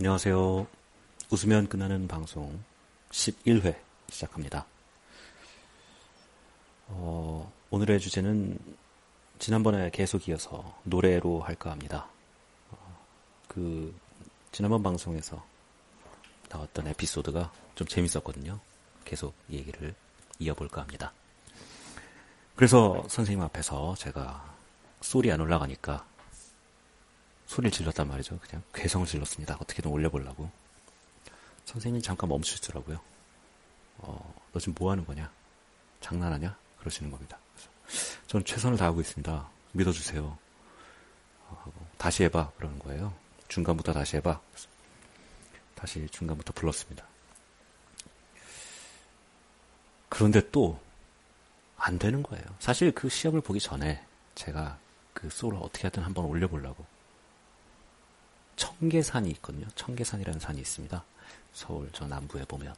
안녕하세요. 웃으면 끝나는 방송 11회 시작합니다. 어, 오늘의 주제는 지난번에 계속 이어서 노래로 할까 합니다. 어, 그 지난번 방송에서 나왔던 에피소드가 좀 재밌었거든요. 계속 얘기를 이어볼까 합니다. 그래서 선생님 앞에서 제가 소리 안 올라가니까 소리를 질렀단 말이죠. 그냥 괴성을 질렀습니다. 어떻게든 올려보려고. 선생님이 잠깐 멈추시더라고요. 어, 너 지금 뭐 하는 거냐? 장난하냐? 그러시는 겁니다. 저는 최선을 다하고 있습니다. 믿어주세요. 어, 다시 해봐. 그러는 거예요. 중간부터 다시 해봐. 다시 중간부터 불렀습니다. 그런데 또, 안 되는 거예요. 사실 그 시험을 보기 전에 제가 그 소를 어떻게 하든 한번 올려보려고 청계산이 있거든요. 청계산이라는 산이 있습니다. 서울 저 남부에 보면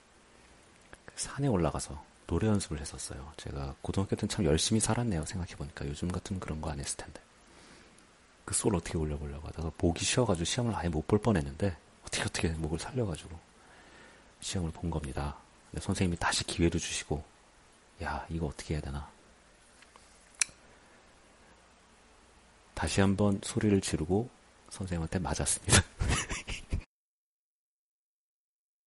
그 산에 올라가서 노래 연습을 했었어요. 제가 고등학교 때는 참 열심히 살았네요. 생각해보니까 요즘 같으면 그런 거 안 했을 텐데 그 소를 어떻게 올려보려고 하다가 목이 쉬어가지고 시험을 아예 못 볼 뻔했는데 어떻게 어떻게 목을 살려가지고 시험을 본 겁니다. 근데 선생님이 다시 기회도 주시고 야 이거 어떻게 해야 되나 다시 한번 소리를 지르고 선생님한테 맞았습니다.